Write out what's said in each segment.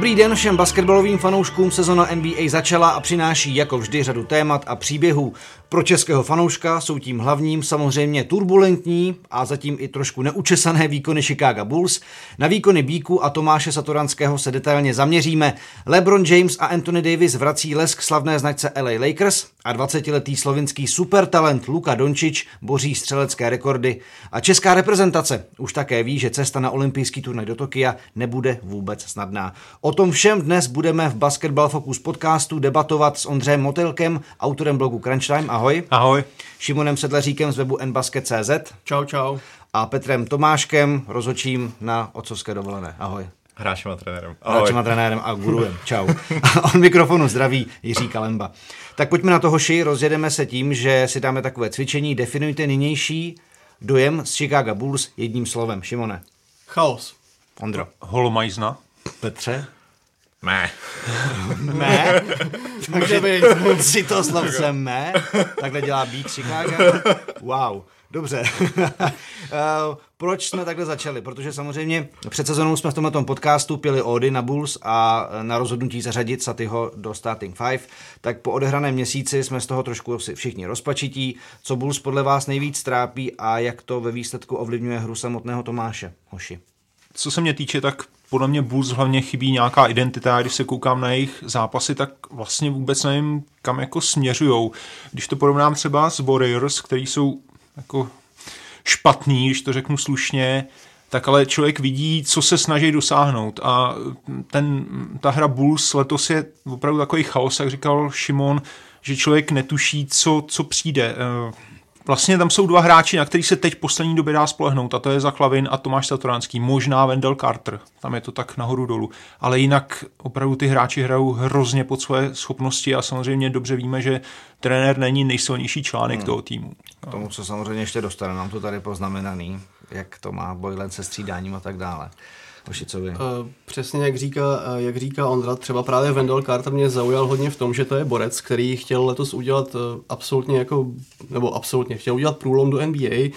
Dobrý den všem basketbalovým fanouškům, sezona NBA začala a přináší jako vždy řadu témat a příběhů. Pro českého fanouška jsou tím hlavním samozřejmě turbulentní a zatím i trošku neučesané výkony Chicago Bulls. Na výkony Bíku a Tomáše Satoranského se detailně zaměříme. LeBron James a Anthony Davis vrací lesk slavné značce LA Lakers a 20-letý slovinský supertalent Luka Dončič boří střelecké rekordy. A česká reprezentace už také ví, že cesta na olympijský turnaj do Tokia nebude vůbec snadná. O tom všem dnes budeme v Basketball Focus podcastu debatovat s Ondřejem Motelkem, autorem blogu Crunch Time. Ahoj. Ahoj. Šimonem Sedlaříkem z webu nbasket.cz. Čau, čau. A Petrem Tomáškem, rozhočím na otcovské dovolené. Ahoj. Hráčem a trenérem. Ahoj. Hráčem a trenérem a gurujem. Čau. A on mikrofonu zdraví Jiří Kalemba. Tak pojďme na to, hoši, rozjedeme se tím, že si dáme takové cvičení. Definujte nynější dojem z Chicago Bulls jedním slovem. Šimone. Chaos. Ondro. Holomajzna. Petře. Mé. Mé? Takže si to slovce mé. Takhle dělá Bík Chicago. Wow. Dobře. Eh, proč jsme takhle začali? Protože samozřejmě před sezónou jsme v tomhle podcastu pili Ody na Bulls a na rozhodnutí zařadit Satyho do Starting Five, tak po odehraném měsíci jsme z toho trošku všichni rozpačití. Co Bulls podle vás nejvíc trápí a jak to ve výsledku ovlivňuje hru samotného Tomáše? Hoši. Co se mě týče, tak podle mě Bulls hlavně chybí nějaká identita, když se koukám na jejich zápasy, tak vlastně vůbec nevím, kam jako směřujou. Když to porovnám třeba s Warriors, který jsou jako špatný, když to řeknu slušně, tak ale člověk vidí, co se snaží dosáhnout a ten, ta hra Bulls letos je opravdu takový chaos, jak říkal Šimon, že člověk netuší, co, co přijde. Vlastně tam jsou dva hráči, na který se teď poslední době dá spolehnout, a to je Zaklavin a Tomáš Satoránský, možná Wendell Carter, tam je to tak nahoru dolů. Ale jinak opravdu ty hráči hrajou hrozně pod svoje schopnosti a samozřejmě dobře víme, že trenér není nejsilnější článek hmm. toho týmu. K tomu, co samozřejmě ještě dostane, nám to tady poznamenaný, jak to má Boylen se střídáním a tak dále. Košicovi. Uh, přesně jak říká, uh, jak říká Ondra, třeba právě Wendell Carter mě zaujal hodně v tom, že to je borec, který chtěl letos udělat uh, absolutně jako, nebo absolutně, chtěl udělat průlom do NBA,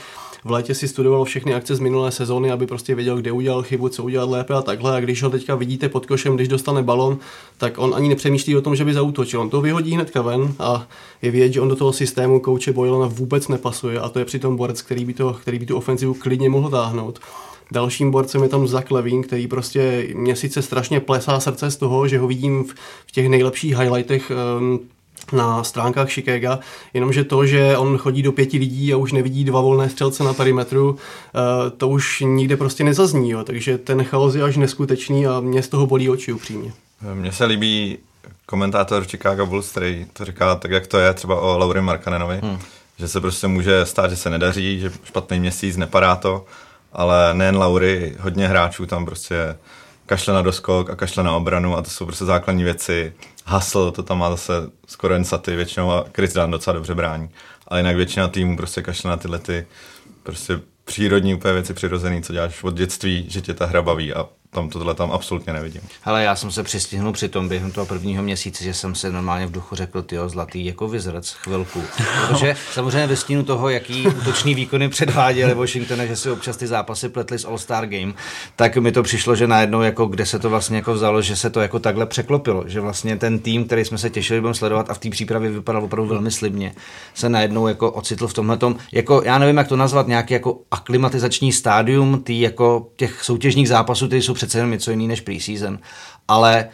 v létě si studoval všechny akce z minulé sezóny, aby prostě věděl, kde udělal chybu, co udělat lépe a takhle. A když ho teďka vidíte pod košem, když dostane balon, tak on ani nepřemýšlí o tom, že by zautočil. On to vyhodí hnedka ven a je vidět, že on do toho systému kouče Boylana vůbec nepasuje a to je přitom borec, který by, to, který by tu ofenzivu klidně mohl táhnout. Dalším borcem je tam Zach Levin, který prostě mě sice strašně plesá srdce z toho, že ho vidím v, v těch nejlepších highlightech um, na stránkách Chicago, jenomže to, že on chodí do pěti lidí a už nevidí dva volné střelce na perimetru, eh, to už nikde prostě nezazní, jo. takže ten chaos je až neskutečný a mě z toho bolí oči upřímně. Mně se líbí komentátor Chicago Bulls, který to říká tak, jak to je třeba o Laury Markanenovi, hmm. že se prostě může stát, že se nedaří, že špatný měsíc, nepadá to, ale nejen Laury, hodně hráčů tam prostě kašle na doskok a kašle na obranu a to jsou prostě základní věci. Hasl, to tam má zase skoro jen saty většinou a Chris Dunn docela dobře brání. Ale jinak většina týmů prostě kašle na tyhle ty prostě přírodní úplně věci přirozený, co děláš od dětství, že tě ta hra baví a tam tohle tam absolutně nevidím. Ale já jsem se přistihnul při tom během toho prvního měsíce, že jsem se normálně v duchu řekl, ty zlatý jako vyzrec chvilku. Protože samozřejmě ve stínu toho, jaký útočný výkony předváděli Washington, že si občas ty zápasy pletly s All-Star Game, tak mi to přišlo, že najednou jako kde se to vlastně jako vzalo, že se to jako takhle překlopilo, že vlastně ten tým, který jsme se těšili, budeme sledovat a v té přípravě vypadal opravdu velmi slibně, se najednou jako ocitl v tomhle jako já nevím, jak to nazvat, nějaký jako aklimatizační stádium tý jako těch soutěžních zápasů, které jsou přece jenom něco jiný než preseason. Ale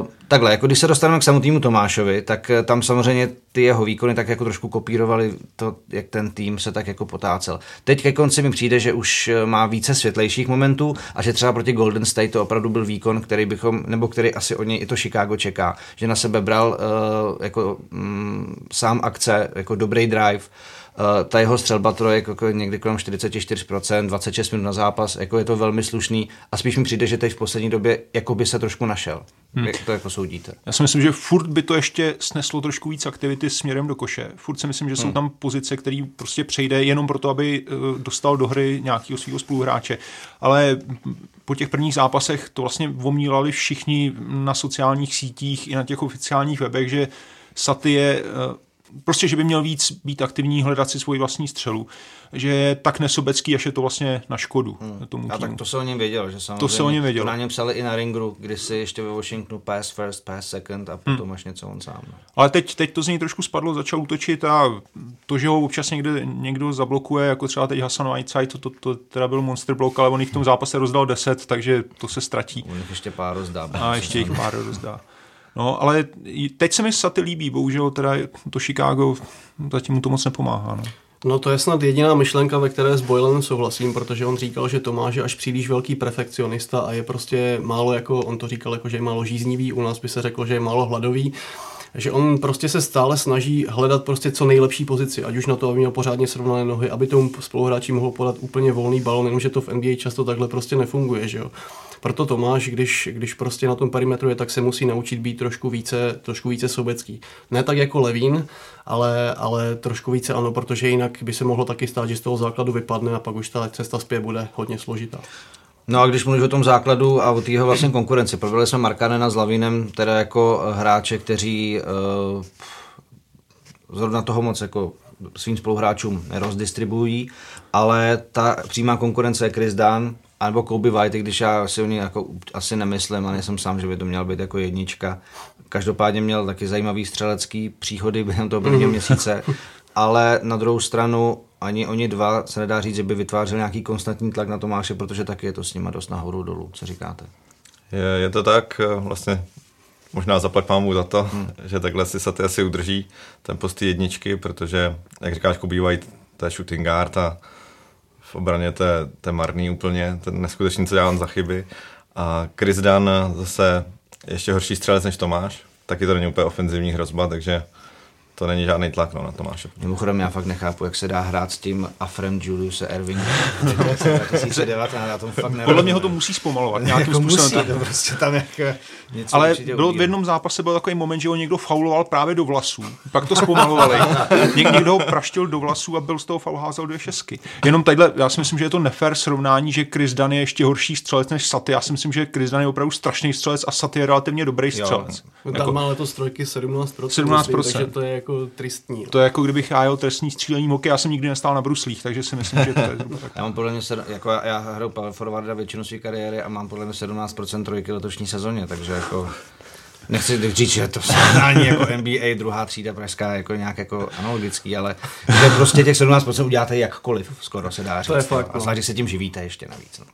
uh, takhle, jako když se dostaneme k samotnému Tomášovi, tak uh, tam samozřejmě ty jeho výkony tak jako trošku kopírovali to, jak ten tým se tak jako potácel. Teď ke konci mi přijde, že už eh, má více světlejších momentů a že třeba proti Golden State to opravdu byl výkon, který bychom, nebo který asi od něj i to Chicago čeká, že na sebe bral uh, jako mm, sám akce, jako dobrý drive, Uh, ta jeho střelba trojek jako někdy kolem 44%, 26 minut na zápas, jako je to velmi slušný a spíš mi přijde, že teď v poslední době jako by se trošku našel. Hmm. Jak to jako soudíte? Já si myslím, že furt by to ještě sneslo trošku víc aktivity směrem do koše. Furt si myslím, že jsou hmm. tam pozice, který prostě přejde jenom proto, aby uh, dostal do hry nějakého svého spoluhráče. Ale po těch prvních zápasech to vlastně omílali všichni na sociálních sítích i na těch oficiálních webech, že Saty je uh, prostě, že by měl víc být aktivní, hledat si svoji vlastní střelu, že je tak nesobecký, až je to vlastně na škodu hmm. tomu A tak to se o něm vědělo, že samozřejmě. To se o něm vědělo. To na něm psali i na ringu, kdy si ještě ve Washingtonu pass first, pass second a potom hmm. až něco on sám. No. Ale teď, teď to z něj trošku spadlo, začal útočit a to, že ho občas někde, někdo zablokuje, jako třeba teď Hasan Whiteside, to, to, to, teda byl monster blok, ale on jich v tom zápase rozdal 10, takže to se ztratí. On jich ještě pár rozdá. A ještě jich pár rozdá. No, ale teď se mi Saty líbí, bohužel teda to Chicago zatím mu to moc nepomáhá. No. No to je snad jediná myšlenka, ve které s Boylenem souhlasím, protože on říkal, že Tomáš je až příliš velký perfekcionista a je prostě málo jako, on to říkal jako, že je málo žíznivý, u nás by se řeklo, že je málo hladový že on prostě se stále snaží hledat prostě co nejlepší pozici, ať už na to, aby měl pořádně srovnané nohy, aby tomu spoluhráči mohl podat úplně volný balon, jenomže to v NBA často takhle prostě nefunguje, že jo. Proto Tomáš, když, když prostě na tom perimetru je, tak se musí naučit být trošku více, trošku více sobecký. Ne tak jako Levín, ale, ale trošku více ano, protože jinak by se mohlo taky stát, že z toho základu vypadne a pak už ta cesta zpět bude hodně složitá. No a když mluvíš o tom základu a o té vlastně konkurenci, probrali jsme Markanena s Lavinem, teda jako hráče, kteří uh, zrovna toho moc jako svým spoluhráčům nerozdistribují, ale ta přímá konkurence je Chris Dunn, anebo Kobe White, když já si o ní jako asi nemyslím a nejsem sám, že by to měl být jako jednička. Každopádně měl taky zajímavý střelecký příhody během toho prvního mhm. měsíce, ale na druhou stranu ani oni dva se nedá říct, že by vytvářel nějaký konstantní tlak na Tomáše, protože taky je to s nima dost nahoru dolů. Co říkáte? Je, je to tak, vlastně možná zaplať mámu za to, hmm. že takhle si Saty asi udrží ten post jedničky, protože, jak říkáš, Kobe White, to je shooting guard a v obraně to je, to je marný úplně, ten neskutečný, co dělám za chyby. A Chris Dunn zase ještě horší střelec než Tomáš, taky to není úplně ofenzivní hrozba, takže to není žádný tlak no, na Tomáše. Mimochodem, já fakt nechápu, jak se dá hrát s tím Afrem Juliuse Erving 2019, já tom fakt Podle mě ho to musí zpomalovat nějakým jako způsobem. Musí, to prostě tam jako něco Ale bylo v jednom zápase byl takový moment, že ho někdo fauloval právě do vlasů. Pak to zpomalovali. Něk, někdo ho praštil do vlasů a byl z toho faul házel dvě šestky. Jenom tadyhle, já si myslím, že je to nefér srovnání, že Chris Dunn je ještě horší střelec než Saty. Já si myslím, že Chris Dunn je opravdu strašný střelec a Saty je relativně dobrý střelec. Jo. Tam jako, má letos trojky 17%. 17%. Myslím, takže to je jako jako tristní. To je jako kdybych já jel trestní střílení moky, já jsem nikdy nestál na bruslích, takže si myslím, že to je tak. Já mám podle mě, jako já, já hraju power forwarda většinu své kariéry a mám podle mě 17% trojky letošní sezóně, takže jako nechci říct, že to srovnání jako NBA druhá třída pražská jako nějak jako analogický, ale že prostě těch 17% uděláte jakkoliv, skoro se dá říct. To je fakt, no. A zvlášť, že se tím živíte ještě navíc. No.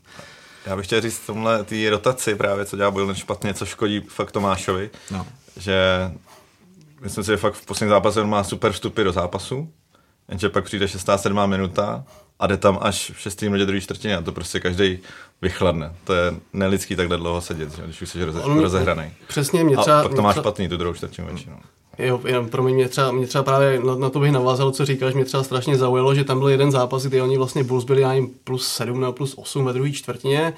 Já bych chtěl říct tomhle té rotaci právě, co dělá Boylan špatně, co škodí fakt Tomášovi, no. že myslím si, že fakt v posledním zápase on má super vstupy do zápasu, jenže pak přijde 6-7 minuta a jde tam až v 6. minutě druhé čtvrtině a to prostě každý vychladne. To je nelidský takhle dlouho sedět, že? když už jsi roze, rozehraný. Přesně, mě třeba... A pak to máš špatný tu druhou čtvrtinu většinou. Jo, jenom pro mě třeba, mě třeba právě na, na to bych navázal, co říkáš, mě třeba strašně zaujalo, že tam byl jeden zápas, kdy oni vlastně Bulls byli ani plus 7 nebo plus 8 ve druhé čtvrtině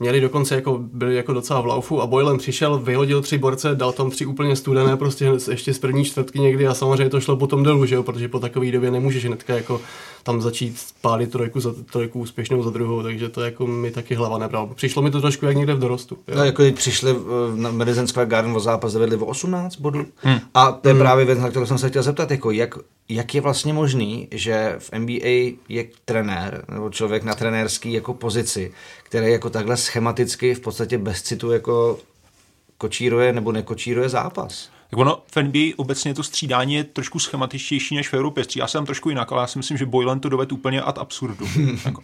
měli dokonce jako, byli jako docela v laufu a Boylan přišel, vyhodil tři borce, dal tam tři úplně studené, prostě ještě z první čtvrtky někdy a samozřejmě to šlo potom dolů, že jo, protože po takové době nemůžeš hnedka jako tam začít pálit trojku za trojku úspěšnou za druhou, takže to jako mi taky hlava nebral. Přišlo mi to trošku jak někde v dorostu. Jo. No, jako když přišli na Madison Square Garden o zápas, zavedli o 18 bodů. Hmm. A to je hmm. právě věc, na kterou jsem se chtěl zeptat, jako jak, jak je vlastně možný, že v NBA je trenér nebo člověk na trenérský jako pozici, který jako takhle schematicky v podstatě bez citu jako kočíruje nebo nekočíruje zápas. Tak ono v NBA obecně to střídání je trošku schematičtější než v Evropě. Střídá se tam trošku jinak, ale já si myslím, že Boylan to dovede úplně ad absurdum. jako.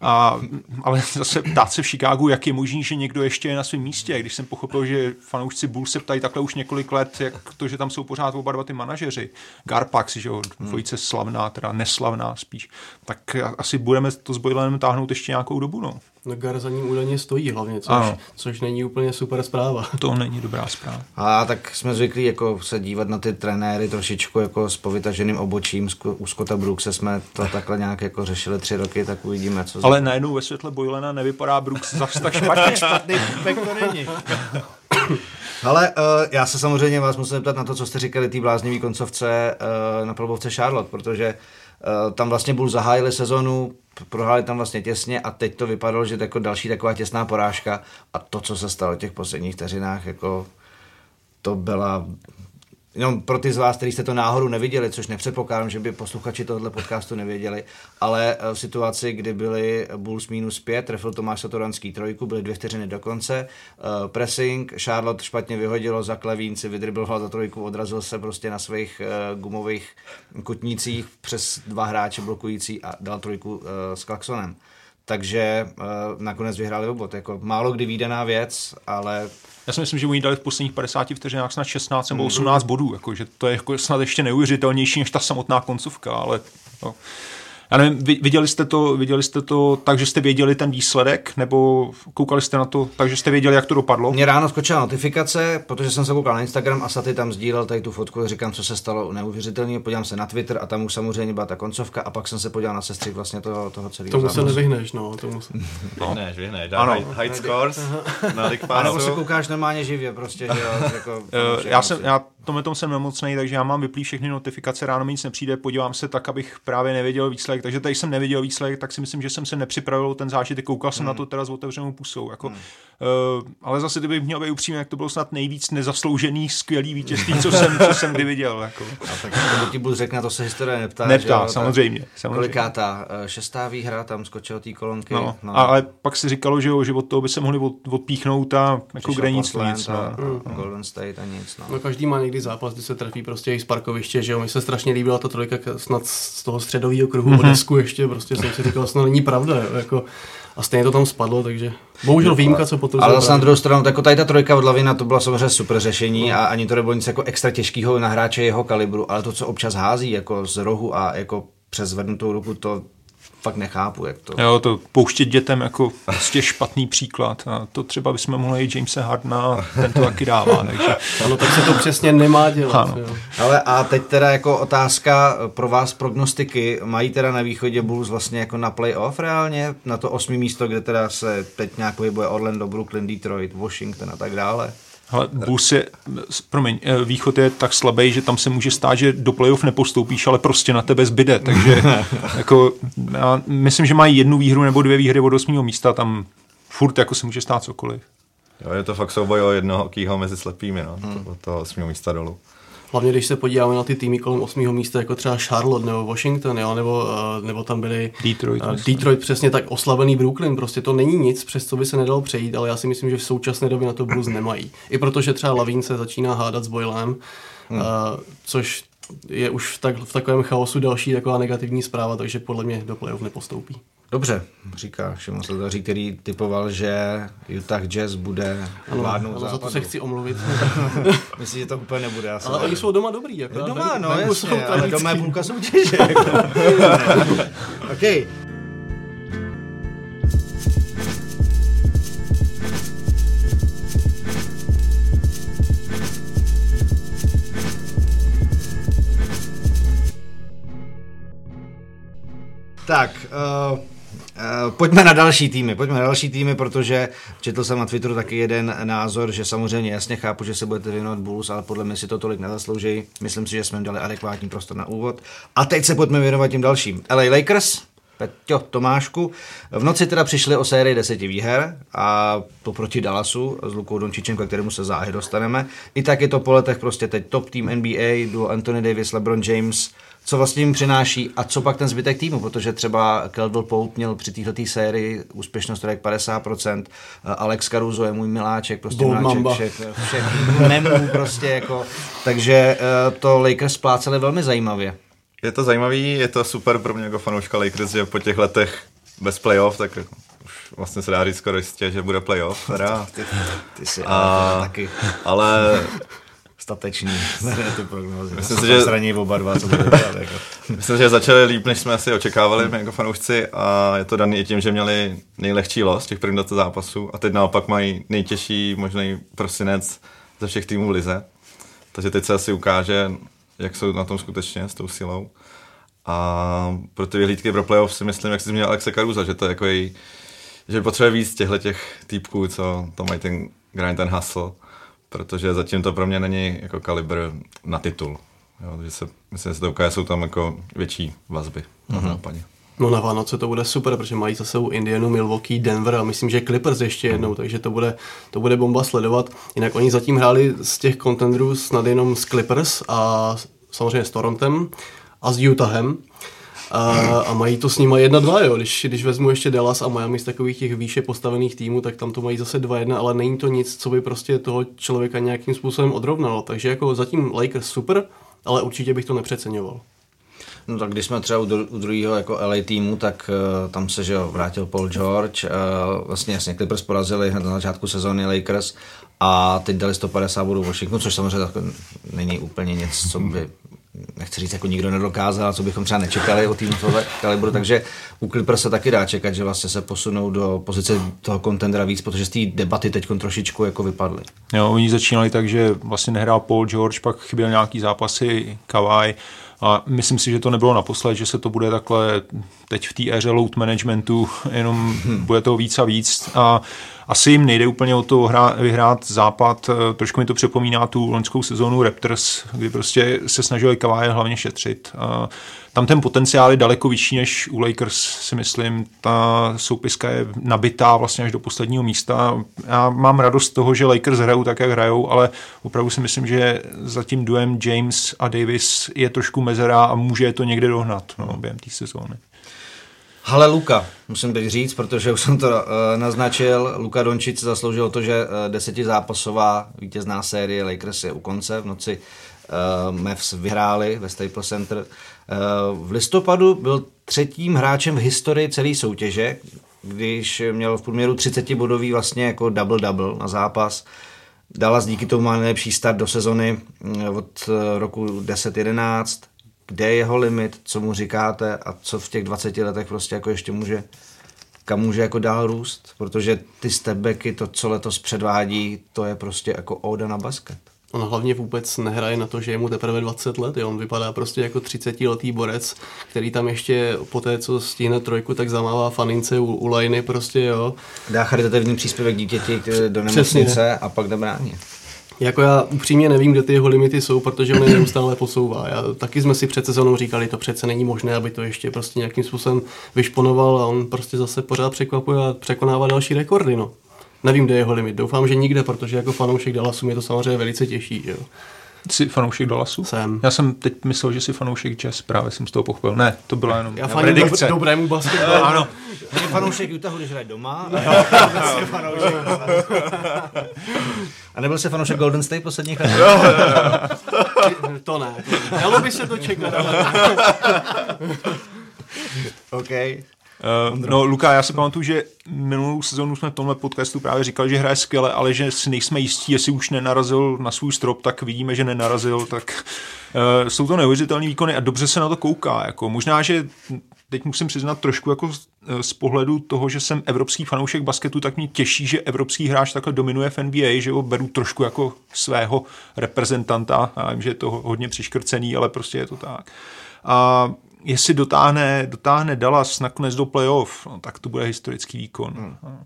A, ale zase ptát se v Chicagu, jak je možný, že někdo ještě je na svém místě. Když jsem pochopil, že fanoušci Bulls se ptají takhle už několik let, jak to, že tam jsou pořád oba dva ty manažeři. Garpax, že jo, dvojice slavná, teda neslavná spíš. Tak asi budeme to s Boylanem táhnout ještě nějakou dobu, no. No Gar za ním údajně stojí hlavně, což, což není úplně super zpráva. To není dobrá zpráva. A tak jsme zvyklí jako se dívat na ty trenéry trošičku jako s povytaženým obočím. U Scotta Brookse jsme to takhle nějak jako řešili tři roky, tak uvidíme, co... Ale najednou ve světle Boylena nevypadá Brooks zas tak špatně. špatný to není. Ale uh, já se samozřejmě vás musím zeptat na to, co jste říkali té bláznivý koncovce uh, na probovce Charlotte, protože uh, tam vlastně byl zahájili sezonu prohráli tam vlastně těsně a teď to vypadalo, že jako další taková těsná porážka. A to, co se stalo v těch posledních vteřinách, jako to byla jenom pro ty z vás, kteří jste to náhodou neviděli, což nepředpokládám, že by posluchači tohoto podcastu nevěděli, ale eh, v situaci, kdy byli Bulls minus 5, trefil Tomáš Satoranský trojku, byly dvě vteřiny do konce, uh, pressing, Charlotte špatně vyhodilo, za Klevín si vydribloval za trojku, odrazil se prostě na svých uh, gumových kutnících přes dva hráče blokující a dal trojku uh, s Klaxonem takže uh, nakonec vyhráli obot. Jako málo kdy výdaná věc, ale... Já si myslím, že oni dali v posledních 50 vteřinách snad 16 nebo 18 mm. bodů, jako, že to je jako snad ještě neuvěřitelnější než ta samotná koncovka, ale no, já nevím, viděli jste, to, viděli jste to tak, že jste věděli ten výsledek, nebo koukali jste na to tak, že jste věděli, jak to dopadlo? Mně ráno skočila notifikace, protože jsem se koukal na Instagram a Saty tam sdílel tady tu fotku, říkám, co se stalo neuvěřitelně, podívám se na Twitter a tam už samozřejmě byla ta koncovka a pak jsem se podíval na sestřih vlastně toho, toho celého Tomu se nevyhneš, no. Tomu se... no. Vyhneš, vyhneš, dá ano. high, high scores na Ano, se koukáš normálně živě prostě, že jo, jako, uh, já, jsem, já tomhle tom jsem nemocný, takže já mám vyplý všechny notifikace, ráno mi nic nepřijde, podívám se tak, abych právě nevěděl výsledek. Takže tady jsem nevěděl výsledek, tak si myslím, že jsem se nepřipravil ten zážitek, koukal jsem hmm. na to teda s otevřenou pusou. Jako, hmm. uh, ale zase, kdyby měl být upřímně, jak to bylo snad nejvíc nezasloužený, skvělý vítězství, co jsem, co jsem kdy viděl. Jako. A tak to ti budu řekl, na to se historie neptá. Neptá, že, samozřejmě. samozřejmě. Koliká ta eh, šestá výhra, tam skočil té kolonky. No, no. Ale pak si říkalo, že, jo, že od toho by se mohli od, odpíchnout a jako kde nic, nic. No. Golden State a nic. No. no každý má někdy zápas, kdy se trefí prostě i z parkoviště, že jo, mi se strašně líbila ta trojka snad z toho středového kruhu mm-hmm. desku ještě, prostě jsem si říkal, snad není pravda, jo, jako, a stejně to tam spadlo, takže bohužel výjimka, co potvrzuje. Ale zase na druhou stranu, jako tady ta trojka od Lavina, to bylo samozřejmě super řešení no. a ani to nebylo nic jako extra těžkého na hráče jeho kalibru, ale to, co občas hází jako z rohu a jako přes zvednutou ruku, to fakt nechápu, jak to... Jo, to pouštět dětem jako prostě špatný příklad. A to třeba bychom mohli i Jamesa Hardna, ten to taky dává. Takže... Ano, tak se to přesně nemá dělat. Ano. Jo. Ale a teď teda jako otázka pro vás prognostiky. Mají teda na východě Bulls vlastně jako na playoff reálně? Na to osmý místo, kde teda se teď nějak pohybuje Orlando, Brooklyn, Detroit, Washington a tak dále? Ale Bulls je, promiň, eh, východ je tak slabý, že tam se může stát, že do playoff nepostoupíš, ale prostě na tebe zbyde, takže jako, já myslím, že mají jednu výhru nebo dvě výhry od osmého místa, tam furt jako se může stát cokoliv. Jo, je to fakt souboj o jednoho kýho mezi slepými, no, hmm. to, toho osmého místa dolů. Hlavně když se podíváme na ty týmy kolem 8. místa, jako třeba Charlotte nebo Washington, jo, nebo, uh, nebo tam byli Detroit, uh, Detroit přesně tak oslabený Brooklyn, prostě to není nic, přes co by se nedalo přejít, ale já si myslím, že v současné době na to Bulls nemají. I protože třeba Lavín se začíná hádat s Boylem, hmm. uh, což je už v, tak, v takovém chaosu další taková negativní zpráva, takže podle mě do playoff nepostoupí. Dobře, říká Šimon Sladaří, který typoval, že Utah Jazz bude vládnout ano, za to se chci omluvit. Myslím, že to úplně nebude. Asi ale oni jsou doma dobrý. Jako doma, no, jasně, ale doma je půlka soutěže. Jako. okay. Tak, uh, Uh, pojďme na další týmy, pojďme na další týmy, protože četl jsem na Twitteru taky jeden názor, že samozřejmě jasně chápu, že se budete věnovat Bulls, ale podle mě si to tolik nezaslouží. Myslím si, že jsme jim dali adekvátní prostor na úvod. A teď se pojďme věnovat tím dalším. LA Lakers, Peťo Tomášku. V noci teda přišli o sérii deseti výher a to proti Dallasu s Lukou Dončičem, ke kterému se záhy dostaneme. I tak je to po letech prostě teď top tým NBA, duo Anthony Davis, LeBron James, co vlastně jim přináší a co pak ten zbytek týmu, protože třeba Caldwell Pope měl při této sérii úspěšnost tak 50%, Alex Caruso je můj miláček, prostě Gold miláček všech, všech memů prostě jako, takže eh, to Lakers spláceli velmi zajímavě. Je to zajímavý, je to super pro mě jako fanouška Lakers, že po těch letech bez playoff, tak už vlastně se dá říct skoro jistě, že bude playoff. Teda. ty, ty jsi a, taky. Ale statečný ty prognózy. Myslím si, že zraní oba dva, co bude dělat, jako. Myslím, že začali líp, než jsme asi očekávali my jako fanoušci a je to daný i tím, že měli nejlehčí los těch prvních zápasů a teď naopak mají nejtěžší možný prosinec ze všech týmů v lize. Takže teď se asi ukáže, jak jsou na tom skutečně s tou silou. A pro ty vyhlídky pro playoff si myslím, jak jsi zmínil Alexe Caruza, že to je jako jej, že potřebuje víc těchto těch týpků, co to mají ten grind, ten hustle protože zatím to pro mě není jako kalibr na titul. Jo, že se, myslím, že se to ukáže, jsou tam jako větší vazby mm-hmm. na mhm. západě. No na Vánoce to bude super, protože mají za sebou Indianu, Milwaukee, Denver a myslím, že Clippers ještě jednou, takže to bude, to bude bomba sledovat. Jinak oni zatím hráli z těch contenderů snad jenom s Clippers a samozřejmě s Torontem a s Utahem. A, a mají to s nima 1-2, jo. Když, když vezmu ještě Dallas a Miami z takových těch výše postavených týmů, tak tam to mají zase 2-1, ale není to nic, co by prostě toho člověka nějakým způsobem odrovnalo. Takže jako zatím Lakers super, ale určitě bych to nepřeceňoval. No tak když jsme třeba u, dru- u druhého jako LA týmu, tak uh, tam se že jo, vrátil Paul George, uh, vlastně jasně Clippers porazili hned na začátku sezóny Lakers a teď dali 150 bodů Washingtonu, což samozřejmě tak není úplně nic, co by nechci říct, jako nikdo nedokázal, co bychom třeba nečekali o týmu tohle kalibru, takže u Clippers se taky dá čekat, že vlastně se posunou do pozice toho kontendera víc, protože z té debaty teď trošičku jako vypadly. Jo, oni začínali tak, že vlastně nehrál Paul George, pak chyběl nějaký zápasy, Kawhi, a myslím si, že to nebylo naposled, že se to bude takhle teď v té éře load managementu, jenom hmm. bude to víc a víc. A asi jim nejde úplně o to hra, vyhrát západ. Trošku mi to připomíná tu loňskou sezónu Raptors, kdy prostě se snažili Kawhi hlavně šetřit. A tam ten potenciál je daleko vyšší než u Lakers, si myslím. Ta soupiska je nabitá vlastně až do posledního místa. Já mám radost z toho, že Lakers hrajou tak, jak hrajou, ale opravdu si myslím, že za tím duem James a Davis je trošku mezera a může to někde dohnat no, během té sezóny. Ale Luka, musím teď říct, protože už jsem to uh, naznačil, Luka Dončič zasloužil to, že uh, desetizápasová vítězná série Lakers je u konce. V noci uh, Mavs vyhráli ve Staples Center. Uh, v listopadu byl třetím hráčem v historii celé soutěže, když měl v průměru 30 bodový vlastně jako double-double na zápas. Dallas díky tomu má nejlepší start do sezony od roku 10-11 kde je jeho limit, co mu říkáte a co v těch 20 letech prostě jako ještě může, kam může jako dál růst, protože ty stepbacky, to, co letos předvádí, to je prostě jako oda na basket. On hlavně vůbec nehraje na to, že je mu teprve 20 let, jo. on vypadá prostě jako 30 letý borec, který tam ještě po té, co stihne trojku, tak zamává fanince u, u lajny prostě, jo. Dá charitativní příspěvek dítěti do nemocnice a pak jde bránit. Jako já upřímně nevím, kde ty jeho limity jsou, protože on je neustále posouvá. Já, taky jsme si před sezónou říkali, to přece není možné, aby to ještě prostě nějakým způsobem vyšponoval a on prostě zase pořád překvapuje a překonává další rekordy. No. Nevím, kde je jeho limit. Doufám, že nikde, protože jako fanoušek Dallasu mě to samozřejmě velice těší. Jo. Jsi fanoušek Dallasu? Jsem. Já jsem teď myslel, že jsi fanoušek Jazz, právě jsem z toho pochopil. Ne, to byla jenom Já faním do, dobrému basketbalu. ano. Je fanoušek Utahu, když hraje doma. A nebyl jsi fanoušek Golden State posledních let? to ne. Dalo by se to čekat. OK. Uh, no, Luka, já si pamatuju, že minulou sezónu jsme v tomhle podcastu právě říkali, že hraje skvěle, ale že si nejsme jistí, jestli už nenarazil na svůj strop, tak vidíme, že nenarazil, tak uh, jsou to neuvěřitelné výkony a dobře se na to kouká. Jako, možná, že teď musím přiznat trošku jako z pohledu toho, že jsem evropský fanoušek basketu, tak mě těší, že evropský hráč takhle dominuje v NBA, že ho beru trošku jako svého reprezentanta. Já vím, že je to hodně přiškrcený, ale prostě je to tak. A jestli dotáhne, dotáhne Dallas nakonec do playoff, no, tak to bude historický výkon. Hmm.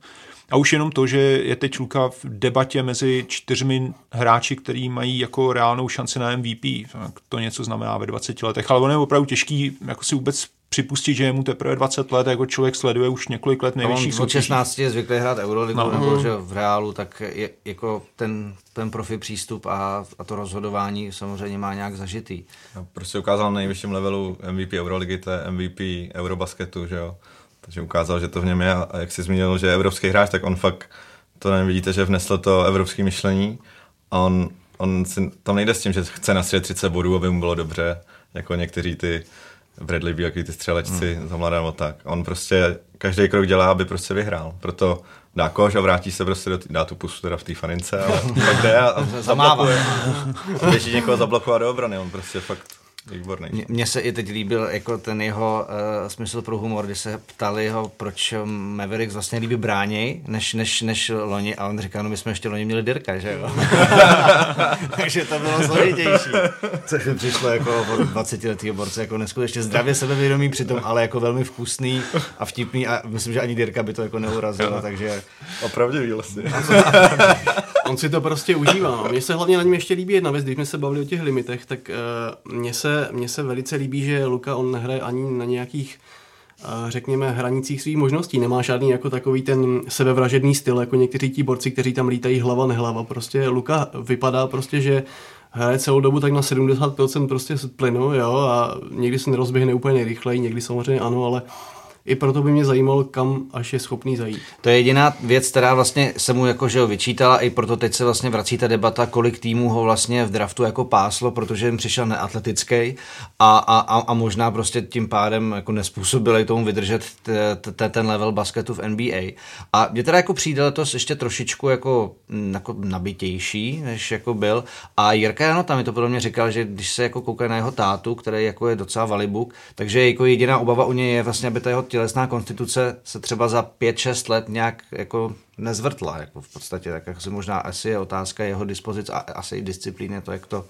A už jenom to, že je teď Luka v debatě mezi čtyřmi hráči, který mají jako reálnou šanci na MVP, tak to něco znamená ve 20 letech. Ale on je opravdu těžký jako si vůbec připustit, že je mu teprve 20 let, jako člověk sleduje už několik let nejvyšší soutěží. 16 je zvyklý hrát Euroligu, no. nebo že v reálu, tak je, jako ten, ten profi přístup a, a to rozhodování samozřejmě má nějak zažitý. No, prostě ukázal na nejvyšším levelu MVP Euroligy, to je MVP Eurobasketu, že jo. Takže ukázal, že to v něm je a jak jsi zmínil, že je evropský hráč, tak on fakt, to nevidíte, že vnesl to evropské myšlení a on, on si, tam nejde s tím, že chce nastřelit 30 bodů, aby mu bylo dobře, jako někteří ty Bradley Beal, ty střelečci hmm. za mladého tak. On prostě každý krok dělá, aby prostě vyhrál. Proto dá kož a vrátí se prostě do tý, dá tu pusu teda v té fanince, ale pak jde a, a zablokuje. Běží někoho zablokovat do obrany, on prostě fakt Výborný. Mně se i teď líbil jako ten jeho uh, smysl pro humor, kdy se ptali ho, proč Mavericks vlastně líbí bráněj, než, než, než loni a on říká, no my jsme ještě loni měli Dirka, že jo? Takže to bylo složitější. Což mi přišlo jako 20 letý borce, jako neskutečně zdravě sebevědomý přitom, ale jako velmi vkusný a vtipný a myslím, že ani Dirka by to jako neurazilo, takže... Opravdu vlastně. On si to prostě užívá. No. Mně se hlavně na něm ještě líbí jedna věc, když jsme se bavili o těch limitech, tak uh, mně mně se velice líbí, že Luka on nehraje ani na nějakých řekněme, hranicích svých možností. Nemá žádný jako takový ten sebevražedný styl, jako někteří ti borci, kteří tam lítají hlava nehlava. Prostě Luka vypadá prostě, že hraje celou dobu tak na 70% prostě plynu, jo, a někdy se nerozběhne úplně nejrychleji, někdy samozřejmě ano, ale i proto by mě zajímalo, kam až je schopný zajít. To je jediná věc, která vlastně se mu jako, že ho vyčítala, i proto teď se vlastně vrací ta debata, kolik týmů ho vlastně v draftu jako páslo, protože jim přišel neatletický a, a, a, možná prostě tím pádem jako nespůsobili tomu vydržet t, t, ten level basketu v NBA. A mě teda jako přijde letos ještě trošičku jako, jako nabitější, než jako byl. A Jirka Jano tam mi to podobně říkal, že když se jako kouká na jeho tátu, který jako je docela valibuk, takže jako jediná obava u něj je vlastně, aby ta jeho tělesná konstituce se třeba za 5-6 let nějak jako nezvrtla, jako v podstatě, tak jak se možná asi je otázka jeho dispozic a asi i disciplíny, to jak to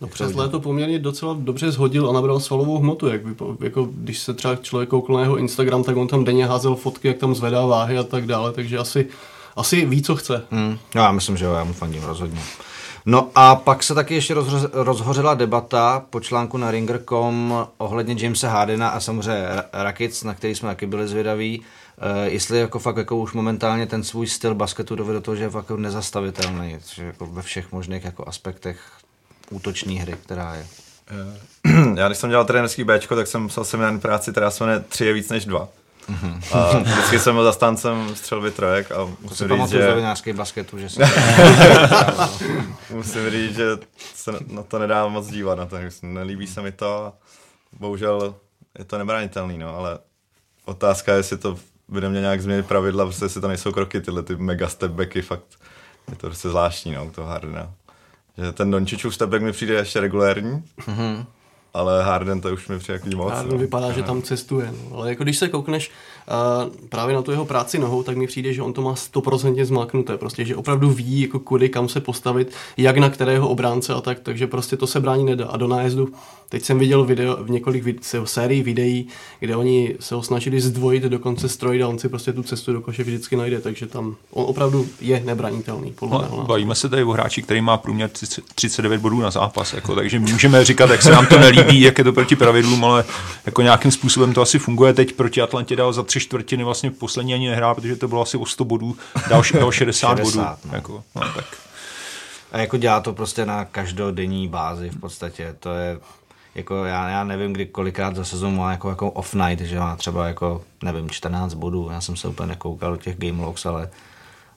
No přes léto poměrně docela dobře zhodil a nabral svalovou hmotu. Jak by, jako, když se třeba člověk koukl na jeho Instagram, tak on tam denně házel fotky, jak tam zvedá váhy a tak dále, takže asi, asi ví, co chce. Hmm. No, já myslím, že jo, já mu fandím rozhodně. No a pak se taky ještě rozho- rozhořela debata po článku na ringer.com ohledně Jamesa Hardena a samozřejmě Rakic, na který jsme taky byli zvědaví, Uh, jestli jako fakt jako už momentálně ten svůj styl basketu dovede do toho, že je fakt jako nezastavitelný, že jako ve všech možných jako aspektech útoční hry, která je. Eh, já když jsem dělal trenerský B, tak jsem musel seminární práci, která se jmenuje 3 je víc než 2. A vždycky jsem byl zastáncem střelby trojek a musím to říct, že... z basketu, že jsem... musím říct, že se na to nedá moc dívat, na to. nelíbí se mi to. Bohužel je to nebranitelný, no, ale otázka je, jestli to bude mě nějak změnit pravidla, protože jestli to nejsou kroky, tyhle ty mega stepbacky, fakt je to prostě zvláštní, no, toho Hardena. Že ten Dončičův stepback mi přijde ještě regulérní, mm-hmm ale Harden to už mi přijde jaký moc. Harden no. vypadá, že tam cestuje. No. Ale jako když se koukneš právě na tu jeho práci nohou, tak mi přijde, že on to má stoprocentně zmáknuté. Prostě, že opravdu ví, jako kudy, kam se postavit, jak na kterého obránce a tak, takže prostě to se brání nedá. A do nájezdu, teď jsem viděl video, v několik vid- sérií videí, kde oni se ho snažili zdvojit dokonce strojit a on si prostě tu cestu do koše vždycky najde, takže tam on opravdu je nebranitelný. Podle no, bavíme se tady o hráči, který má průměr 39 bodů na zápas, jako, takže můžeme říkat, jak se nám to nelíbí líbí, jak je to proti pravidlům, ale jako nějakým způsobem to asi funguje. Teď proti Atlantě dal za tři čtvrtiny vlastně poslední ani nehrál, protože to bylo asi o 100 bodů, dal, dal 60, 60 bodů. No. Jako, no, tak. A jako dělá to prostě na každodenní bázi v podstatě. To je jako já, já nevím, kdy kolikrát za sezónu má jako, jako off night, že má třeba jako, nevím, 14 bodů. Já jsem se úplně nekoukal do těch game logs, ale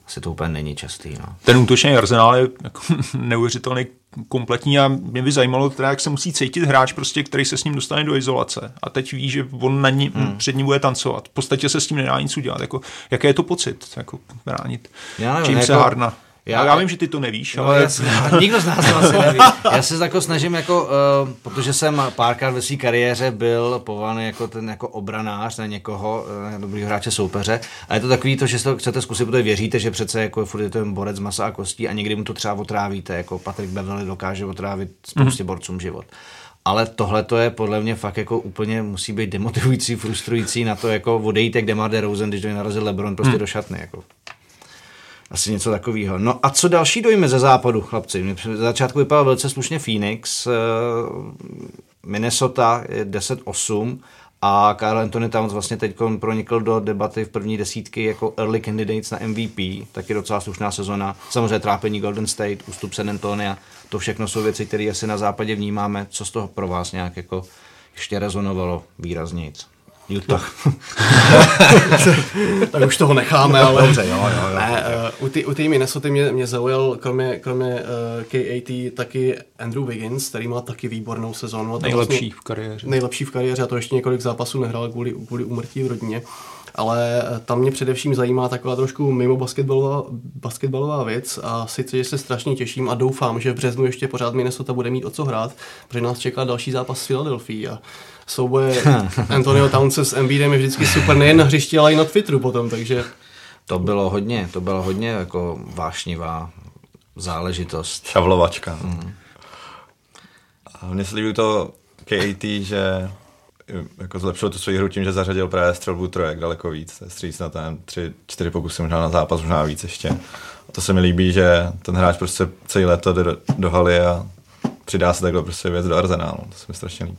asi to úplně není častý. No. Ten útočný arzenál je jako neuvěřitelný kompletní a mě by zajímalo teda, jak se musí cítit hráč, prostě, který se s ním dostane do izolace a teď ví, že on na ní, hmm. před ním bude tancovat. V podstatě se s tím nedá nic udělat. Jako, jaký je to pocit jako bránit Já nevím, Jamesa jako, Hardna? Já, já vím, že ty to nevíš, no, ale... Já, nikdo z nás to asi neví. Já se jako snažím, jako, uh, protože jsem párkrát ve své kariéře byl povolený jako ten jako obranář na někoho, uh, dobrýho hráče soupeře. A je to takový to, že si to chcete zkusit, protože věříte, že přece jako furt je to ten borec masa a kostí a někdy mu to třeba otrávíte, jako Patrik Beverly dokáže otrávit spoustě mm-hmm. borcům život. Ale tohle to je podle mě fakt jako úplně musí být demotivující, frustrující na to, jako odejít jak Demar DeRozan, když do něj narazil LeBron prostě hmm. do šatny. Jako. Asi něco takového. No a co další dojmy ze západu, chlapci? Mě za začátku vypadal velice slušně Phoenix, eh, Minnesota je 10-8 a Carl Anthony Towns vlastně teď pronikl do debaty v první desítky jako early candidates na MVP, taky docela slušná sezona. Samozřejmě trápení Golden State, ústup San Antonia, to všechno jsou věci, které asi na západě vnímáme. Co z toho pro vás nějak jako ještě rezonovalo výraznějc? Utah. tak už toho necháme, ale... Dobře, jo, jo, jo. Ne, uh, u té Minnesota mě, mě zaujal, kromě, kromě uh, KAT, taky Andrew Wiggins, který má taky výbornou sezónu. Nejlepší vlastně, v kariéře. Nejlepší v kariéře a to ještě několik zápasů nehrál kvůli, kvůli umrtí v rodině. Ale eh, tam mě především zajímá taková trošku mimo basketbalová, basketbalová věc a sice, že se strašně těším a doufám, že v březnu ještě pořád Minnesota bude mít o co hrát, protože nás čeká další zápas s Philadelphia. A souboje Antonio Townse s Embiidem je vždycky super nejen na hřišti, ale i na Twitteru potom, takže... To bylo hodně, to bylo hodně jako vášnivá záležitost. Šavlovačka. Mm. Mně se líbí to KAT, že jako zlepšil tu svou hru tím, že zařadil právě střelbu trojek daleko víc. Stříc na ten tři, čtyři pokusy možná na zápas, možná víc ještě. A to se mi líbí, že ten hráč prostě celý léto jde do, do haly a přidá se takhle prostě věc do arzenálu. To se mi strašně líbí.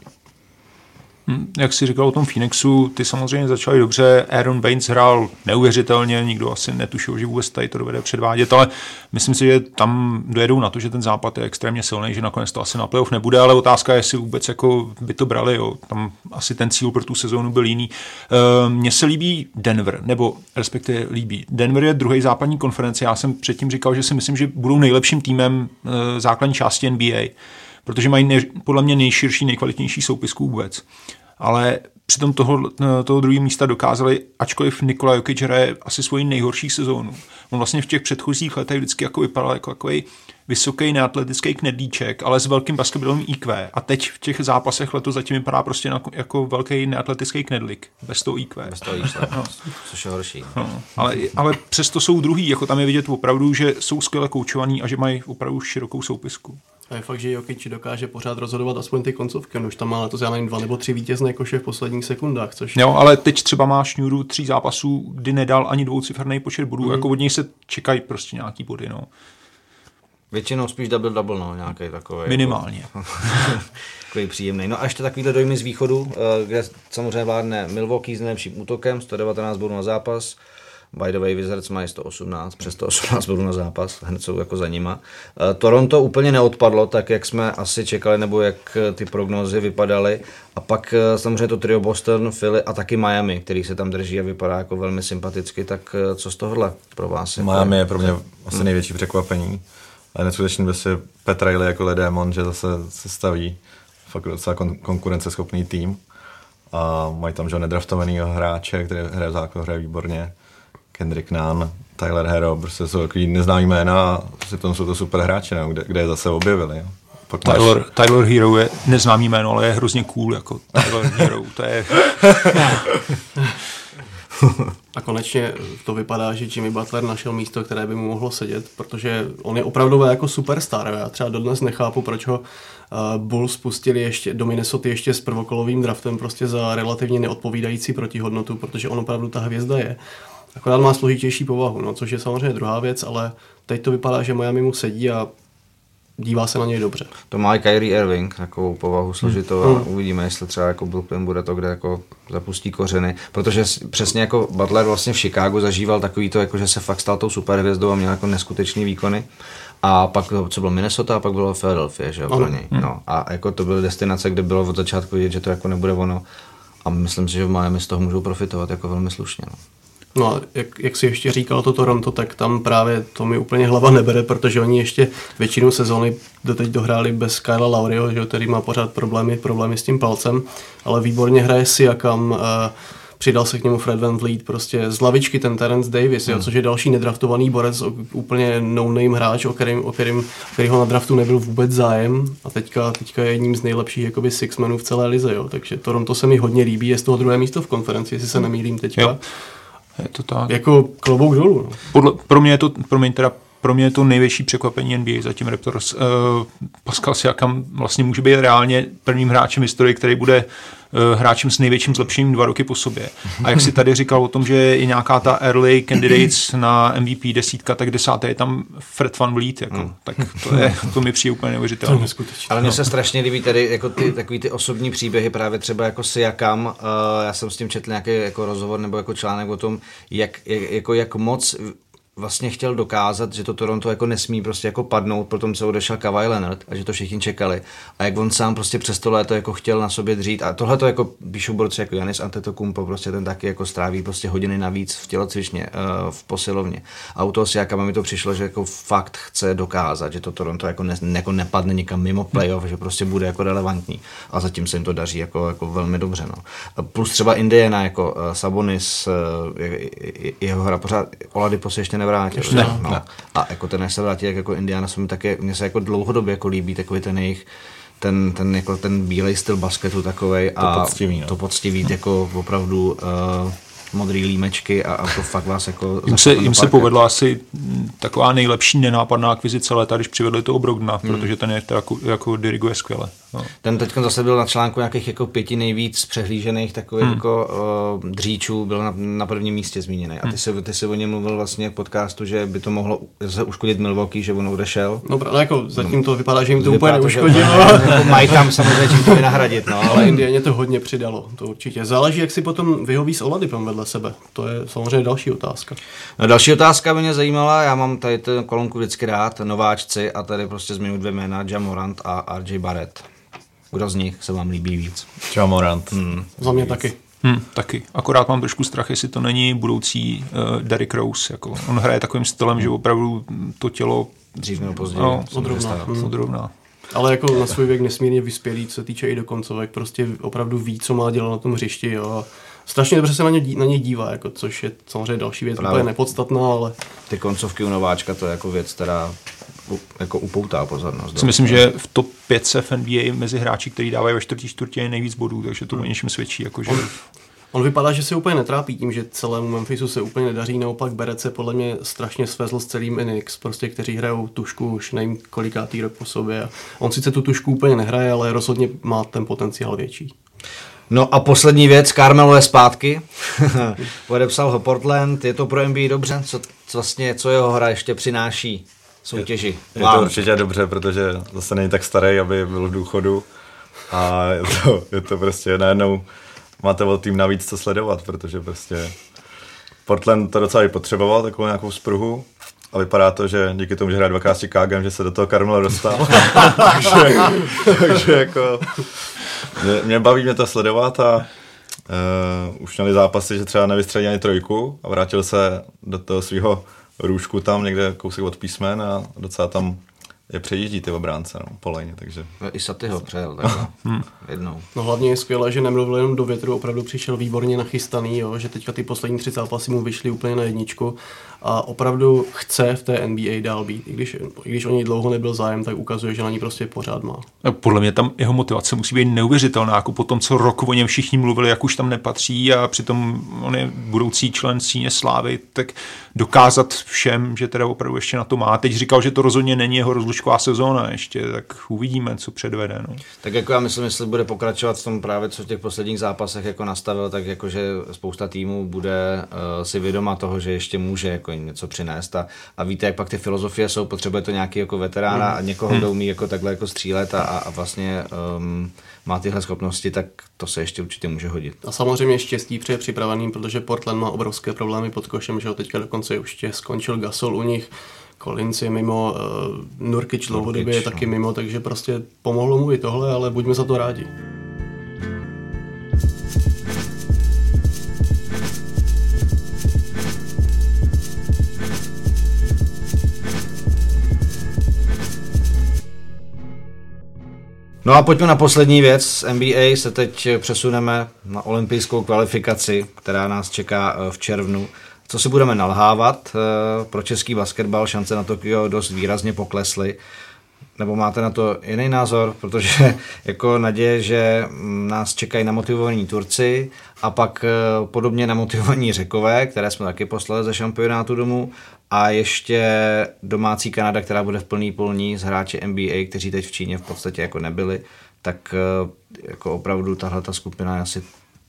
Hm, jak si říkal o tom Phoenixu, ty samozřejmě začali dobře, Aaron Baines hrál neuvěřitelně, nikdo asi netušil, že vůbec tady to dovede předvádět, ale myslím si, že tam dojedou na to, že ten západ je extrémně silný, že nakonec to asi na playoff nebude, ale otázka je, jestli vůbec jako by to brali, jo. tam asi ten cíl pro tu sezónu byl jiný. Eh, mně se líbí Denver, nebo respektive líbí. Denver je druhý západní konference, já jsem předtím říkal, že si myslím, že budou nejlepším týmem eh, základní části NBA protože mají ne, podle mě nejširší, nejkvalitnější soupisku vůbec. Ale přitom toho, toho druhého místa dokázali, ačkoliv Nikola Jokic hraje asi svoji nejhorší sezónu. On vlastně v těch předchozích letech vždycky jako vypadal jako takový vysoký neatletický knedlíček, ale s velkým basketbalovým IQ. A teď v těch zápasech letos zatím vypadá prostě jako velký neatletický knedlik, bez toho IQ. Bez toho IQ, no. což je horší. No, ale, ale přesto jsou druhý, jako tam je vidět opravdu, že jsou skvěle koučovaný a že mají opravdu širokou soupisku. A je fakt, že Jokic dokáže pořád rozhodovat aspoň ty koncovky. On už tam má letos, já nevím, dva nebo tři vítězné koše v posledních sekundách. Což... Jo, ale teď třeba má šňůru tří zápasů, kdy nedal ani dvouciferný počet bodů. Mm. Jako od něj se čekají prostě nějaký body. No. Většinou spíš double-double, no, nějaký takový. Minimálně. Jako, takový příjemný. No a ještě takovýhle dojmy z východu, eh, kde samozřejmě vládne Milwaukee s nejlepším útokem, 119 bodů na zápas, By the way, Wizards mají 118, přes 118 bodů na zápas, hned jsou jako za nima. Eh, Toronto úplně neodpadlo, tak jak jsme asi čekali, nebo jak eh, ty prognózy vypadaly. A pak eh, samozřejmě to trio Boston, Philly a taky Miami, který se tam drží a vypadá jako velmi sympaticky. Tak co z tohohle pro vás? Miami je pro mě asi největší překvapení. A neskutečně by si Petra Riley jako Ledemon, že zase se staví fakt docela kon- konkurenceschopný tým. A mají tam že nedraftovaného hráče, který hraje v základu, hraje výborně Kendrick Nunn, Tyler Hero, prostě jsou takový neznámý jména a prostě tom jsou to super hráči, no, kde, kde je zase objevili. Jo. Tyler. Tyler Hero je neznámý jméno, ale je hrozně cool, jako Tyler Hero, to je... A konečně to vypadá, že Jimmy Butler našel místo, které by mu mohlo sedět, protože on je opravdu jako superstar. Já třeba dodnes nechápu, proč ho uh, Bulls spustili ještě do Minnesota ještě s prvokolovým draftem prostě za relativně neodpovídající protihodnotu, protože on opravdu ta hvězda je. Akorát má složitější povahu, no, což je samozřejmě druhá věc, ale teď to vypadá, že Miami mu sedí a dívá se na něj dobře. To má i Kyrie Irving, takovou povahu složitou hmm. a uvidíme, jestli třeba jako Brooklyn bude to, kde jako zapustí kořeny, protože přesně jako Butler vlastně v Chicagu zažíval takový to, jako že se fakt stal tou superhvězdou a měl jako neskutečný výkony a pak, co bylo Minnesota, a pak bylo Philadelphia, že jo, pro něj. Hmm. No, a jako to byly destinace, kde bylo od začátku vidět, že to jako nebude ono a myslím si, že v Miami z toho můžou profitovat jako velmi slušně. No. No a jak, jak si ještě říkal to Toronto, tak tam právě to mi úplně hlava nebere, protože oni ještě většinu sezóny doteď dohráli bez Kyla Laurio, že, který má pořád problémy, problémy s tím palcem, ale výborně hraje Siakam, uh, přidal se k němu Fred Van Vliet, prostě z lavičky ten Terence Davis, hmm. jo, což je další nedraftovaný borec, úplně no-name hráč, o kterým, o kterým, kterýho na draftu nebyl vůbec zájem a teďka, teďka je jedním z nejlepších jakoby sixmenů v celé lize, jo, takže Toronto se mi hodně líbí, je z toho druhé místo v konferenci, jestli se nemýlím teďka. Jo. Je to tak. Jako klobouk dolů. No. Podle, pro mě je to, pro mě teda pro mě je to největší překvapení NBA zatím Raptors. Uh, Pascal Siakam vlastně může být reálně prvním hráčem historie, který bude uh, hráčem s největším zlepšením dva roky po sobě. A jak si tady říkal o tom, že je nějaká ta early candidates na MVP desítka, tak desáté je tam Fred Van Vliet, jako. Hmm. tak to, je, to mi přijde úplně neuvěřitelné. Ale mně no. se strašně líbí tady jako ty, takový ty osobní příběhy, právě třeba jako Siakam, uh, já jsem s tím četl nějaký jako rozhovor nebo jako článek o tom, jak, jak, jako jak moc vlastně chtěl dokázat, že to Toronto jako nesmí prostě jako padnout po tom, co odešel Kawhi Leonard a že to všichni čekali. A jak on sám prostě přes to léto jako chtěl na sobě dřít. A tohle to jako píšou borci jako Janis Antetokounmpo, prostě ten taky jako stráví prostě hodiny navíc v tělocvičně, uh, v posilovně. A u toho si jaká mi to přišlo, že jako fakt chce dokázat, že to Toronto jako, ne, jako nepadne nikam mimo playoff, že prostě bude jako relevantní. A zatím se jim to daří jako, jako velmi dobře. No. Plus třeba Indiana, jako uh, Sabonis, uh, jeho hra pořád, se ještě nevrátil. Ne, no. ne. A jako ten, než se vrátí, jak jako Indiana se mi také, mně se jako dlouhodobě jako líbí takový ten jejich ten, ten, jako ten bílej styl basketu takový a poctivý, no. to poctivý, jako opravdu uh, modrý límečky a, a to fakt vás jako... Jim se, jim se povedla asi taková nejlepší nenápadná akvizice léta, když přivedli toho Brogdona, Hmm. protože ten je to jako, jako diriguje skvěle. No. Ten teď zase byl na článku nějakých jako pěti nejvíc přehlížených takových hmm. jako uh, dříčů, byl na, na prvním místě zmíněný. A ty si, ty si o něm mluvil vlastně v podcastu, že by to mohlo zase uškodit Milwaukee, že on odešel. No, no jako zatím to vypadá, že jim to úplně Vypadá že- neuškodilo. jako mají tam samozřejmě čím to vynahradit, no, Ale ale Indianě to hodně přidalo, to určitě. Záleží, jak si potom vyhoví s Oladipem vedle sebe. To je samozřejmě další otázka. No, další otázka by mě zajímala, já mám tady tu kolonku vždycky rád, nováčci a tady prostě zmiňuji dvě jména, Jamorant a RJ Barrett. Kdo z nich se vám líbí víc? Jamorant. Hmm. Za mě taky. Hm, taky. Akorát mám trošku strach, jestli to není budoucí uh, Derrick Rose. Jako. On hraje takovým stylem, že opravdu to tělo Dřív nebo později. No, odrovná. Hmm. odrovná. Ale jako na svůj věk nesmírně vyspělý, co se týče i do koncovek, prostě opravdu ví, co má dělat na tom hřišti. Jo. A strašně dobře se na ně, na ně dívá, jako, což je samozřejmě další věc, Právě. úplně nepodstatná, ale Ty koncovky u nováčka, to je jako věc, která u, jako upoutá pozornost. Si myslím, že v top 5 v NBA mezi hráči, kteří dávají ve čtvrtí čtvrtě je nejvíc bodů, takže Hmm. to o něčem svědčí. Jako, že... On vypadá, že se úplně netrápí tím, že celému Memphisu se úplně nedaří, naopak Beret se podle mě strašně svezl s celým Enix, prostě kteří hrajou tušku už nevím kolikátý rok po sobě. A on sice tu tušku úplně nehraje, ale rozhodně má ten potenciál větší. No a poslední věc, Carmelo je zpátky. Podepsal ho Portland, je to pro NBA dobře? Co, co vlastně, co jeho hra ještě přináší soutěži? Je to určitě dobře, protože zase není tak starý, aby byl v důchodu. A je to, je to prostě najednou máte o tým navíc co sledovat, protože prostě Portland to docela i potřeboval, takovou nějakou spruhu. A vypadá to, že díky tomu, že hraje dvakrát s Chicagem, že se do toho Carmelo dostal. takže, takže jako mě, mě baví mě to sledovat a uh, už měli zápasy, že třeba nevystřelil ani trojku a vrátil se do toho svého růžku tam někde kousek od písmen a docela tam je přejíždí ty obránce no, po lejně, takže I Saty ho přejel takhle. Jednou. No hlavně je skvělé, že nemluvil jenom do větru, opravdu přišel výborně nachystaný, jo, že teďka ty poslední tři zápasy mu vyšly úplně na jedničku a opravdu chce v té NBA dál být. I když, i když o něj dlouho nebyl zájem, tak ukazuje, že na ní prostě pořád má. A Podle mě tam jeho motivace musí být neuvěřitelná, jako po tom, co rok o něm všichni mluvili, jak už tam nepatří a přitom on je budoucí člen síně slávy, tak dokázat všem, že teda opravdu ještě na to má. Teď říkal, že to rozhodně není jeho rozlučková sezóna ještě, tak uvidíme, co předvede. No. Tak jako já myslím, jestli bude pokračovat v tom právě, co v těch posledních zápasech jako nastavil, tak jakože spousta týmů bude uh, si vědoma toho, že ještě může jako jim něco přinést a, a víte, jak pak ty filozofie jsou, potřebuje to nějaký jako veterána a někoho, kdo umí jako takhle jako střílet a, a, vlastně um, má tyhle schopnosti, tak to se ještě určitě může hodit. A samozřejmě štěstí přeje připraveným, protože Portland má obrovské problémy pod košem, že ho teďka dokonce už skončil Gasol u nich, Collins je mimo, uh, Nurkic dlouhodobě je taky no. mimo, takže prostě pomohlo mu i tohle, ale buďme za to rádi. No a pojďme na poslední věc. Z NBA se teď přesuneme na olympijskou kvalifikaci, která nás čeká eh, v červnu. Co si budeme nalhávat? eh, Pro český basketbal šance na Tokio dost výrazně poklesly. Nebo máte na to jiný názor? Protože jako naděje, že mm, nás čekají namotivovaní Turci a pak eh, podobně namotivovaní Řekové, které jsme taky poslali ze šampionátu domů a ještě domácí Kanada, která bude v plný polní z hráči NBA, kteří teď v Číně v podstatě jako nebyli, tak eh, jako opravdu tahle ta skupina je asi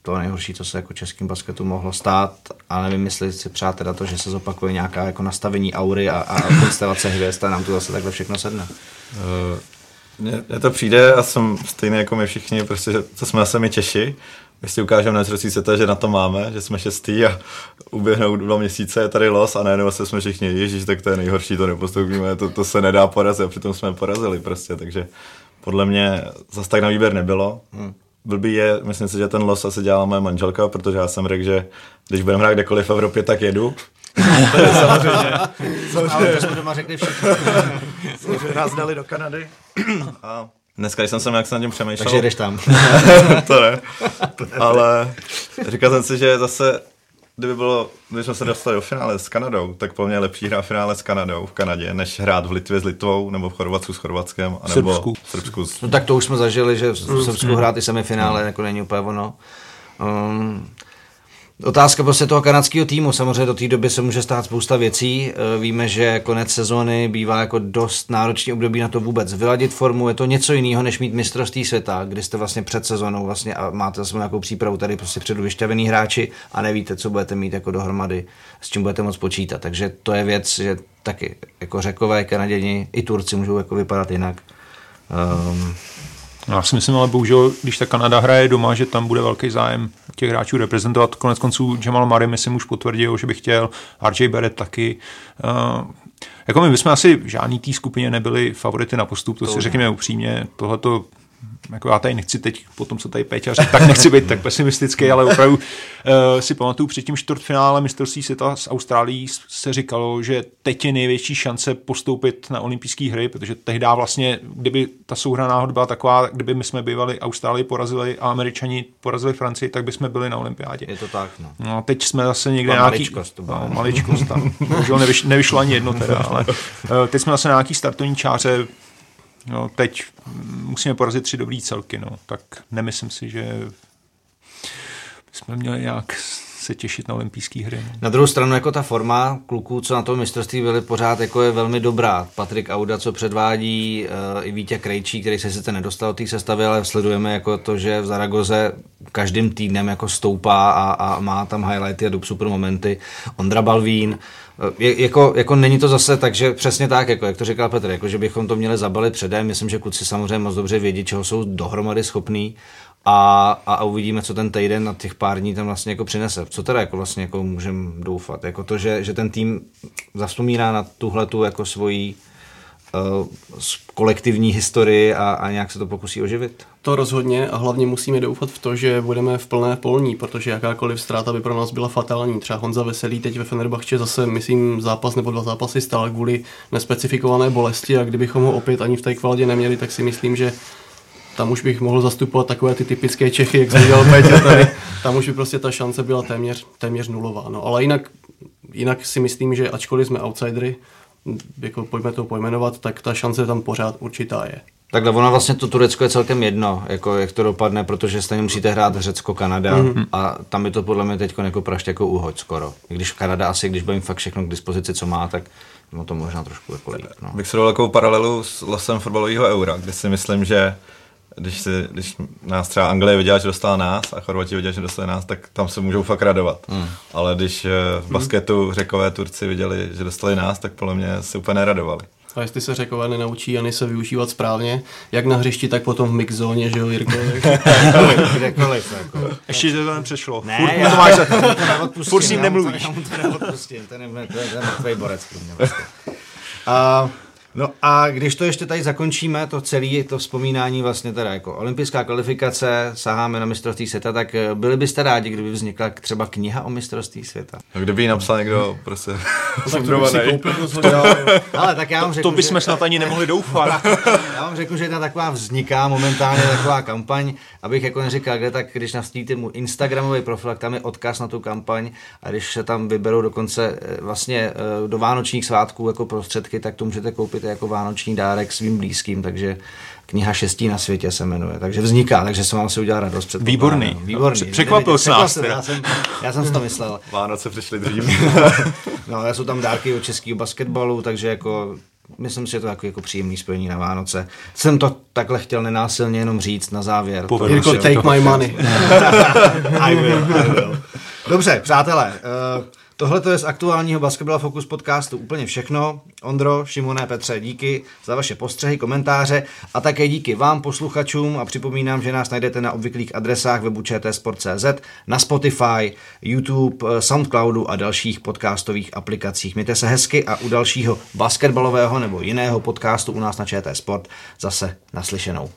to nejhorší, co se jako českým basketu mohlo stát, ale nevím, jestli si přát teda to, že se zopakuje nějaká jako nastavení aury a, a konstelace hvězd a nám to zase takhle všechno sedne. Uh, mně, to přijde a jsem stejný jako my všichni, prostě, to jsme asi my Češi. My si ukážeme na zrcí světa, že na to máme, že jsme šestý a uběhnou dva měsíce, je tady los a najednou se jsme všichni, ježíš, tak to je nejhorší, to nepostoupíme, to, to se nedá porazit a přitom jsme porazili prostě, takže podle mě zase tak na výběr nebylo. Hmm. Blbý je, myslím si, že ten los asi dělala moje manželka, protože já jsem řekl, že když budeme hrát kdekoliv v Evropě, tak jedu. to je samozřejmě. Ale to jsme doma řekli všichni. Samozřejmě nás dali do Kanady. A dneska, když jsem se jak jsem nad tím přemýšlel, Takže jdeš tam. to ne. Ale říkal jsem si, že zase, kdyby bylo, když jsme se dostali do finále s Kanadou, tak po mně je lepší hrát finále s Kanadou v Kanadě, než hrát v Litvě s Litvou, nebo v Chorvatsku s Chorvatskem, nebo Srbsku. v Srbsku. s- No tak to už jsme zažili, že v Srbsku hrát i semifinále jako není úplně ono. Um, Otázka prostě toho kanadského týmu. Samozřejmě do té doby se může stát spousta věcí. Eh, víme, že konec sezóny bývá jako dost náročný období na to vůbec vyladit formu. Je to něco jiného, než mít mistrovství světa, kdy jste vlastně před sezónou vlastně a máte zase nějakou přípravu tady prostě předu vyšťavený hráči a nevíte, co budete mít jako dohromady, s čím budete moc počítat. Takže to je věc, že taky jako řekové, Kanaděni i Turci můžou jako vypadat jinak. Um, já si myslím, ale bohužel, když ta Kanada hraje doma, že tam bude velký zájem těch hráčů reprezentovat. Konec konců Jamal Murray, myslím, už potvrdil, že by chtěl, RJ Barrett taky. Uh, jako my bychom asi v žádný té skupině nebyli favority na postup, to, to si řekněme upřímně. Tohleto jako já tady nechci teď, potom co tady Péťa řekl, tak nechci být tak pesimistický, ale opravdu uh, si pamatuju před tím čtvrtfinále mistrovství světa s Austrálií se říkalo, že teď je největší šance postoupit na olympijské hry, protože tehdy vlastně, kdyby ta souhraná hod byla taková, kdyby my jsme bývali Austrálii porazili a Američani porazili Francii, tak bychom byli na olympiádě. Je to tak, no. no teď jsme zase někde nějaký... Maličkost, to no, maličkost tam. Bohužel nevyš, nevyšlo ani jedno teda, ale uh, teď jsme zase na nějaký startovní čáře No, teď musíme porazit tři dobrý celky, no. tak nemyslím si, že jsme měli nějak se těšit na olympijské hry. No. Na druhou stranu jako ta forma kluků, co na tom mistrovství byli pořád jako je velmi dobrá. Patrik Auda, co předvádí, uh, i Vítě Krejčí, který se sice nedostal do té sestavy, ale sledujeme jako to, že v Zaragoze každým týdnem jako stoupá a, a má tam highlighty a super momenty. Ondra Balvín, je, jako, jako není to zase tak, že přesně tak, jako, jak to říkal Petr, jako, že bychom to měli zabalit předem. Myslím, že kluci samozřejmě moc dobře vědí, čeho jsou dohromady schopní a, a, uvidíme, co ten týden na těch pár dní tam vlastně jako přinese. Co teda jako vlastně jako můžeme doufat? Jako to, že, že ten tým zavzpomíná na tuhle tu jako svoji uh, kolektivní historii a, a nějak se to pokusí oživit? To rozhodně a hlavně musíme doufat v to, že budeme v plné polní, protože jakákoliv ztráta by pro nás byla fatální. Třeba Honza Veselý teď ve Fenerbahče zase, myslím, zápas nebo dva zápasy stál kvůli nespecifikované bolesti a kdybychom ho opět ani v té kvalitě neměli, tak si myslím, že tam už bych mohl zastupovat takové ty typické Čechy, jak říkal Peťa tady. Tam už by prostě ta šance byla téměř, téměř nulová. No, ale jinak, jinak si myslím, že ačkoliv jsme outsidery, jako pojďme to pojmenovat, tak ta šance tam pořád určitá je. Takhle ono vlastně to Turecko je celkem jedno, jako jak to dopadne, protože stejně musíte hrát Řecko, Kanada mm-hmm. a tam je to podle mě teď jako prašť jako uhoď skoro. I když Kanada asi, když bude fakt všechno k dispozici, co má, tak no to možná trošku jako líp. No. Bych se dal takovou paralelu s losem fotbalového eura, kde si myslím, že když, si, když nás třeba Anglie viděla, že dostala nás a Chorvati viděli, že dostali nás, tak tam se můžou fakt radovat. Mm. Ale když eh, v basketu řekové Turci viděli, že dostali nás, tak podle mě se úplně neradovali. A jestli se řekové nenaučí Jany se využívat správně, jak na hřišti, tak potom v mixzóně, že jo, Jirko? Kdekoliv, jako. Ještě to nepřešlo. Ne, furt, já, to máš, to furt s ním nemluvíš. Já mu to neodpustím, to je, to je, to je pro mě. Vlastně. No a když to ještě tady zakončíme, to celé to vzpomínání vlastně teda jako olympijská kvalifikace, saháme na mistrovství světa, tak eh, byli byste rádi, kdyby vznikla třeba kniha o mistrovství světa? A kdyby ji napsal někdo prostě no, tak to si koupil Ale tak já vám řeknu, to bychom že... snad ani nemohli doufat. já vám řeknu, že jedna taková vzniká momentálně taková kampaň, abych jako neříkal, kde tak, když navstíte mu Instagramový profil, tak tam je odkaz na tu kampaň a když se tam vyberou dokonce eh, vlastně eh, do vánočních svátků jako prostředky, tak to můžete koupit jako vánoční dárek svým blízkým, takže kniha šestí na světě se jmenuje. Takže vzniká, takže jsem vám si udělal radost. Před Výborný. Výborný. Překvapil se nás. Já jsem, já jsem si to myslel. Vánoce přišly dřív. no, jsou tam dárky od českého basketbalu, takže jako myslím si, že to je jako, jako příjemný spojení na Vánoce. Jsem to takhle chtěl nenásilně jenom říct na závěr. Jirko, take my money. I will, I will. Dobře, přátelé, uh, Tohle to je z aktuálního Basketball Focus podcastu úplně všechno. Ondro, Šimone, Petře, díky za vaše postřehy, komentáře a také díky vám posluchačům a připomínám, že nás najdete na obvyklých adresách webu čtsport.cz, na Spotify, YouTube, Soundcloudu a dalších podcastových aplikacích. Mějte se hezky a u dalšího basketbalového nebo jiného podcastu u nás na ČT Sport zase naslyšenou.